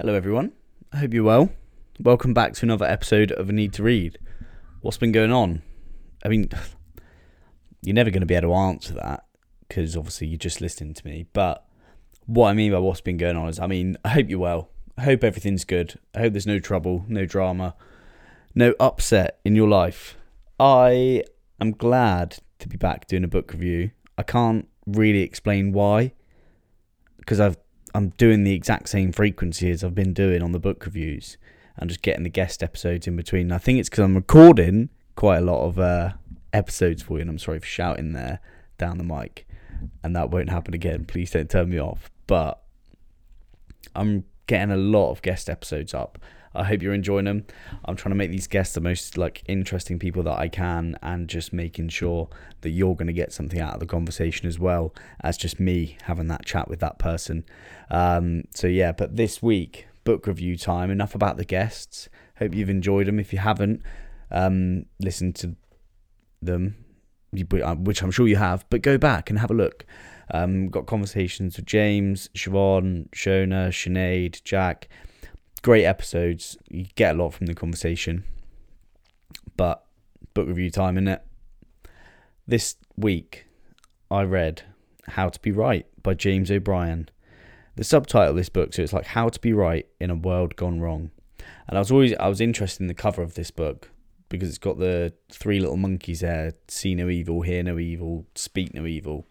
Hello, everyone. I hope you're well. Welcome back to another episode of A Need to Read. What's been going on? I mean, you're never going to be able to answer that because obviously you're just listening to me. But what I mean by what's been going on is, I mean, I hope you're well. I hope everything's good. I hope there's no trouble, no drama, no upset in your life. I am glad to be back doing a book review. I can't really explain why because I've I'm doing the exact same frequency as I've been doing on the book reviews and just getting the guest episodes in between. I think it's because I'm recording quite a lot of uh, episodes for you, and I'm sorry for shouting there down the mic, and that won't happen again. Please don't turn me off. But I'm getting a lot of guest episodes up. I hope you're enjoying them. I'm trying to make these guests the most like interesting people that I can, and just making sure that you're going to get something out of the conversation as well as just me having that chat with that person. Um, so yeah, but this week book review time. Enough about the guests. Hope you've enjoyed them. If you haven't, um, listen to them, uh, which I'm sure you have. But go back and have a look. Um, got conversations with James, Siobhan, Shona, Sinead, Jack great episodes. You get a lot from the conversation. But book review time, in it? This week, I read How to Be Right by James O'Brien. The subtitle of this book, so it's like How to Be Right in a World Gone Wrong. And I was always I was interested in the cover of this book because it's got the three little monkeys there: see no evil, hear no evil, speak no evil.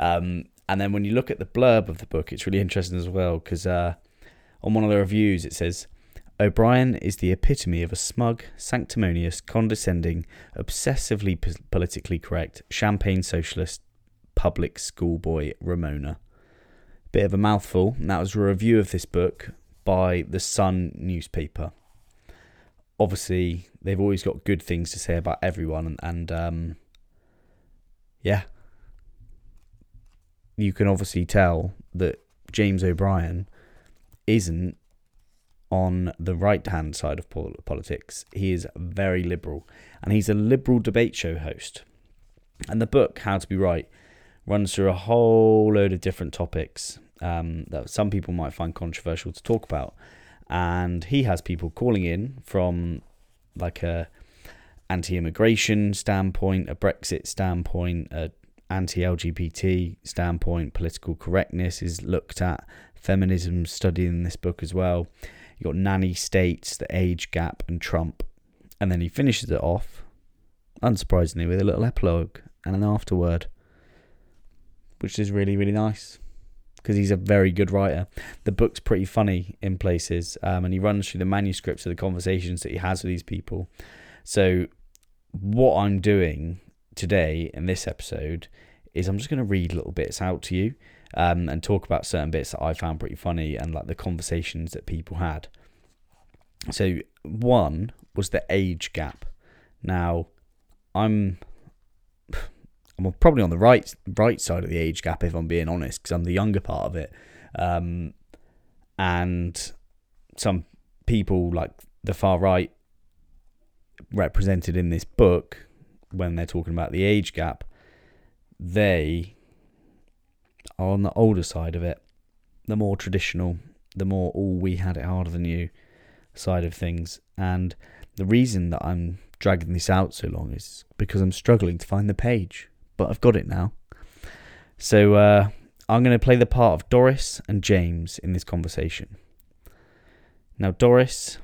Um, and then when you look at the blurb of the book, it's really interesting as well because uh, on one of the reviews, it says O'Brien is the epitome of a smug, sanctimonious, condescending, obsessively p- politically correct, champagne socialist, public schoolboy Ramona. Bit of a mouthful, and that was a review of this book by the Sun newspaper. Obviously, they've always got good things to say about everyone, and, and um, yeah, you can obviously tell that James O'Brien isn't on the right hand side of politics. He is very liberal, and he's a liberal debate show host. And the book, How to Be Right, runs through a whole load of different topics um, that some people might find controversial to talk about. And he has people calling in from like a anti-immigration standpoint, a Brexit standpoint, a anti-LGBT standpoint, political correctness is looked at, feminism studied in this book as well. You got nanny states, the age gap, and Trump, and then he finishes it off, unsurprisingly, with a little epilogue and an afterword, which is really really nice because he's a very good writer. The book's pretty funny in places, um, and he runs through the manuscripts of the conversations that he has with these people. So, what I'm doing today in this episode is I'm just going to read little bits out to you um, and talk about certain bits that I found pretty funny and like the conversations that people had. So one was the age gap. Now, I'm I'm probably on the right right side of the age gap if I'm being honest, because I'm the younger part of it. Um, and some people like the far right represented in this book when they're talking about the age gap, they are on the older side of it, the more traditional, the more all we had it harder than you side of things. And the reason that I'm dragging this out so long is because I'm struggling to find the page, but I've got it now. So uh, I'm going to play the part of Doris and James in this conversation. Now, Doris,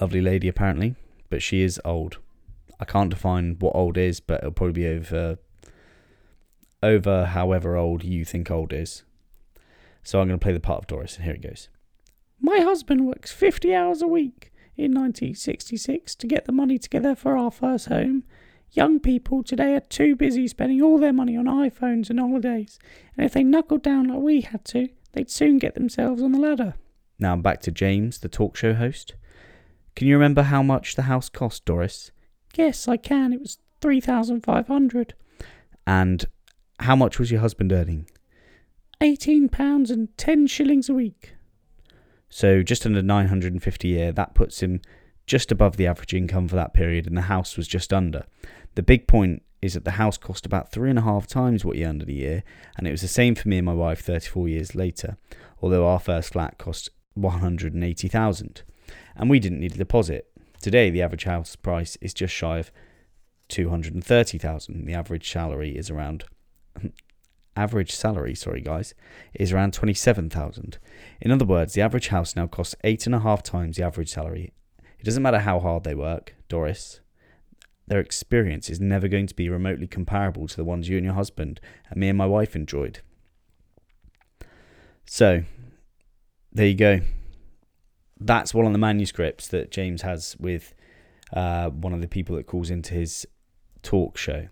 lovely lady apparently, but she is old. I can't define what old is, but it'll probably be over over however old you think old is. So I'm going to play the part of Doris, and here it goes. My husband works 50 hours a week in 1966 to get the money together for our first home. Young people today are too busy spending all their money on iPhones and holidays, and if they knuckled down like we had to, they'd soon get themselves on the ladder. Now I'm back to James, the talk show host. Can you remember how much the house cost, Doris? Yes, I can. It was 3,500. And how much was your husband earning? Eighteen pounds and ten shillings a week. So just under 950 a year, that puts him just above the average income for that period, and the house was just under. The big point is that the house cost about three and a half times what he earned in a year, and it was the same for me and my wife 34 years later, although our first flat cost 180,000. And we didn't need a deposit. Today, the average house price is just shy of 230,000. The average salary is around average salary, sorry guys, is around 27,000. In other words, the average house now costs eight and a half times the average salary. It doesn't matter how hard they work, Doris. Their experience is never going to be remotely comparable to the ones you and your husband and me and my wife enjoyed. So, there you go. That's one of the manuscripts that James has with uh, one of the people that calls into his talk show.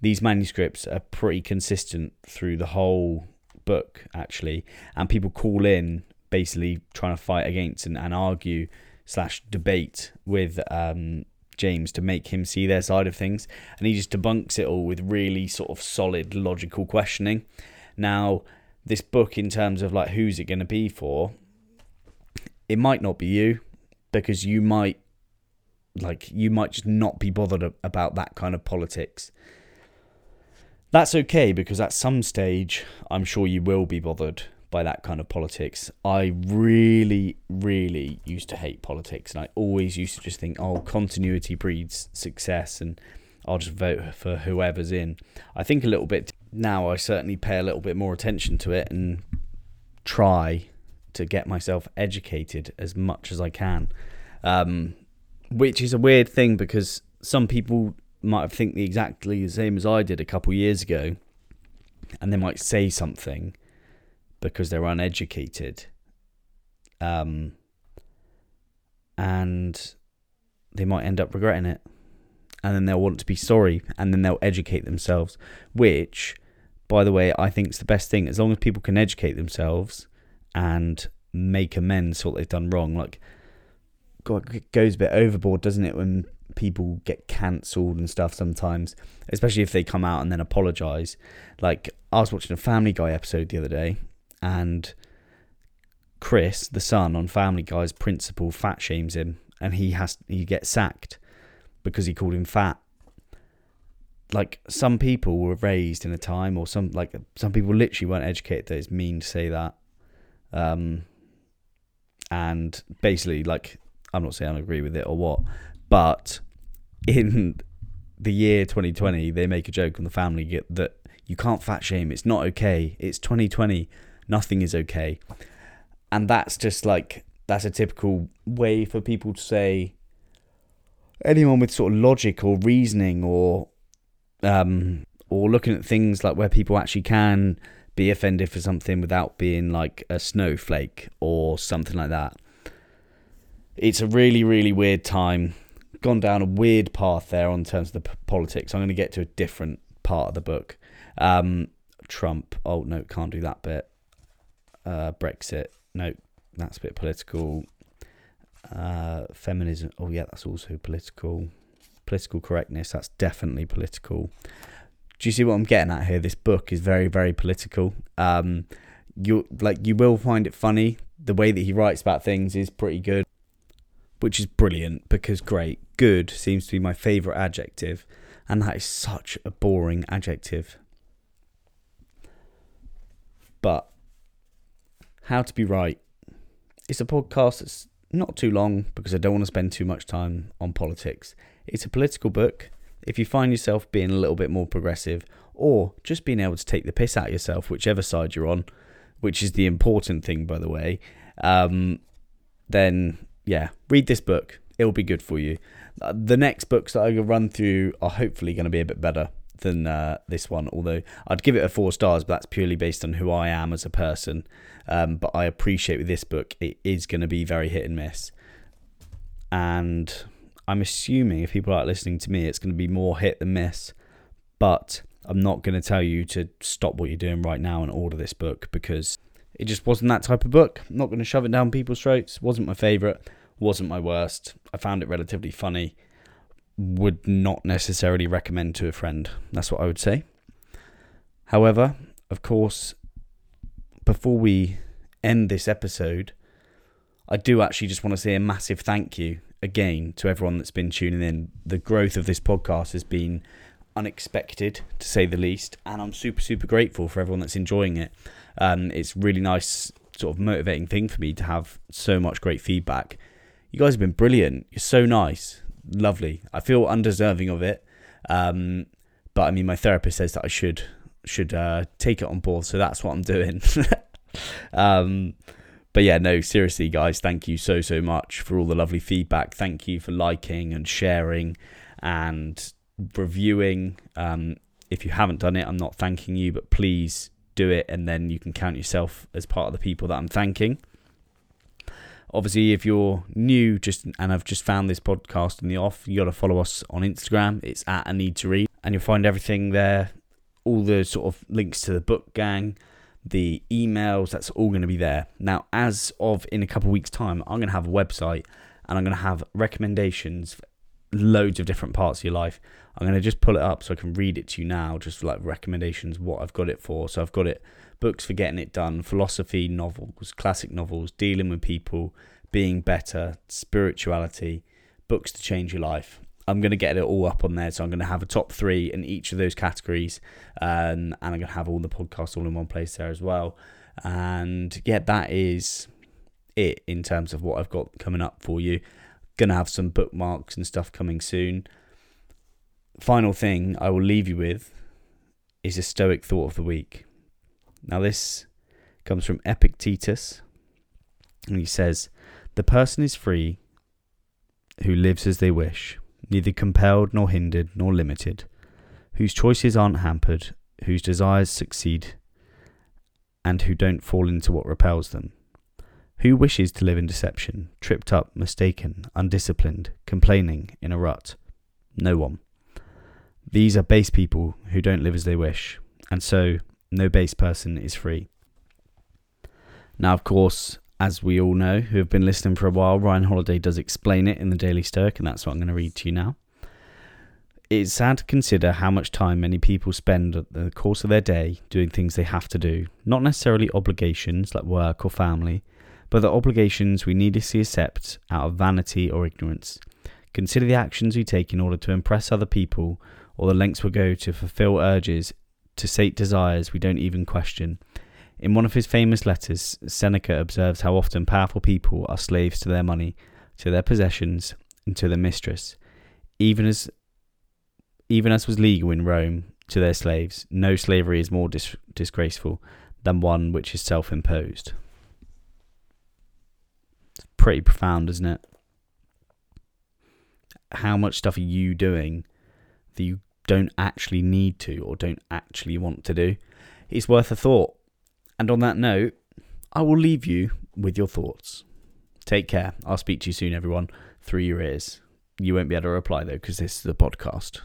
These manuscripts are pretty consistent through the whole book, actually, and people call in basically trying to fight against and, and argue slash debate with um, James to make him see their side of things, and he just debunks it all with really sort of solid logical questioning. Now, this book, in terms of like who's it going to be for, it might not be you because you might like you might just not be bothered about that kind of politics. That's okay because at some stage, I'm sure you will be bothered by that kind of politics. I really, really used to hate politics, and I always used to just think, oh, continuity breeds success, and I'll just vote for whoever's in. I think a little bit now, I certainly pay a little bit more attention to it and try to get myself educated as much as I can. Um, which is a weird thing because some people might think the exactly the same as I did a couple years ago, and they might say something because they're uneducated, um, and they might end up regretting it, and then they'll want to be sorry, and then they'll educate themselves, which, by the way, I think is the best thing. As long as people can educate themselves and make amends for what they've done wrong, like God, it goes a bit overboard, doesn't it? When people get cancelled and stuff sometimes, especially if they come out and then apologise. Like I was watching a Family Guy episode the other day, and Chris, the son on Family Guy's principal, fat shames him, and he has he gets sacked because he called him fat. Like some people were raised in a time, or some like some people literally weren't educated that it's mean to say that. Um, and basically, like I'm not saying I agree with it or what, but in the year 2020, they make a joke on the family that you can't fat shame. It's not okay. It's 2020. Nothing is okay. And that's just like, that's a typical way for people to say anyone with sort of logic or reasoning or, um, or looking at things like where people actually can be offended for something without being like a snowflake or something like that. It's a really, really weird time gone down a weird path there on terms of the politics. I'm going to get to a different part of the book. Um, Trump. Oh no, can't do that bit. Uh, Brexit. No, that's a bit political. Uh, feminism. Oh yeah, that's also political. Political correctness. That's definitely political. Do you see what I'm getting at here? This book is very, very political. Um, you like you will find it funny. The way that he writes about things is pretty good which is brilliant because great. Good seems to be my favourite adjective, and that is such a boring adjective. But how to be right. It's a podcast that's not too long because I don't want to spend too much time on politics. It's a political book. If you find yourself being a little bit more progressive or just being able to take the piss out yourself, whichever side you're on, which is the important thing, by the way, um, then yeah, read this book. It'll be good for you. Uh, the next books that I will run through are hopefully going to be a bit better than uh, this one. Although I'd give it a four stars, but that's purely based on who I am as a person. Um, but I appreciate with this book, it is going to be very hit and miss. And I'm assuming if people are listening to me, it's going to be more hit than miss. But I'm not going to tell you to stop what you're doing right now and order this book because it just wasn't that type of book. I'm not going to shove it down people's throats. It Wasn't my favourite wasn't my worst. I found it relatively funny. Would not necessarily recommend to a friend. That's what I would say. However, of course, before we end this episode, I do actually just want to say a massive thank you again to everyone that's been tuning in. The growth of this podcast has been unexpected, to say the least, and I'm super, super grateful for everyone that's enjoying it. Um, it's really nice sort of motivating thing for me to have so much great feedback. You guys have been brilliant. You're so nice, lovely. I feel undeserving of it, um, but I mean, my therapist says that I should should uh, take it on board, so that's what I'm doing. um, but yeah, no, seriously, guys, thank you so so much for all the lovely feedback. Thank you for liking and sharing and reviewing. Um, if you haven't done it, I'm not thanking you, but please do it, and then you can count yourself as part of the people that I'm thanking. Obviously, if you're new, just and I've just found this podcast in the off, you got to follow us on Instagram. It's at a need to read, and you'll find everything there. All the sort of links to the book gang, the emails, that's all going to be there. Now, as of in a couple of weeks' time, I'm going to have a website and I'm going to have recommendations for loads of different parts of your life. I'm going to just pull it up so I can read it to you now, just like recommendations, what I've got it for. So I've got it books for getting it done, philosophy, novels, classic novels, dealing with people, being better, spirituality, books to change your life. I'm going to get it all up on there. So I'm going to have a top three in each of those categories. Um, and I'm going to have all the podcasts all in one place there as well. And yeah, that is it in terms of what I've got coming up for you. To have some bookmarks and stuff coming soon. Final thing I will leave you with is a Stoic thought of the week. Now, this comes from Epictetus, and he says, The person is free who lives as they wish, neither compelled nor hindered nor limited, whose choices aren't hampered, whose desires succeed, and who don't fall into what repels them. Who wishes to live in deception, tripped up, mistaken, undisciplined, complaining, in a rut? No one. These are base people who don't live as they wish, and so no base person is free. Now, of course, as we all know who have been listening for a while, Ryan Holiday does explain it in the Daily Stoic, and that's what I'm going to read to you now. It's sad to consider how much time many people spend at the course of their day doing things they have to do, not necessarily obligations like work or family, but the obligations we needlessly accept out of vanity or ignorance. Consider the actions we take in order to impress other people, or the lengths we go to fulfill urges to sate desires we don't even question. In one of his famous letters, Seneca observes how often powerful people are slaves to their money, to their possessions, and to their mistress. Even as even as was legal in Rome to their slaves, no slavery is more dis- disgraceful than one which is self imposed. It's pretty profound, isn't it? How much stuff are you doing that you don't actually need to or don't actually want to do, it's worth a thought. And on that note, I will leave you with your thoughts. Take care. I'll speak to you soon, everyone, through your ears. You won't be able to reply though, because this is a podcast.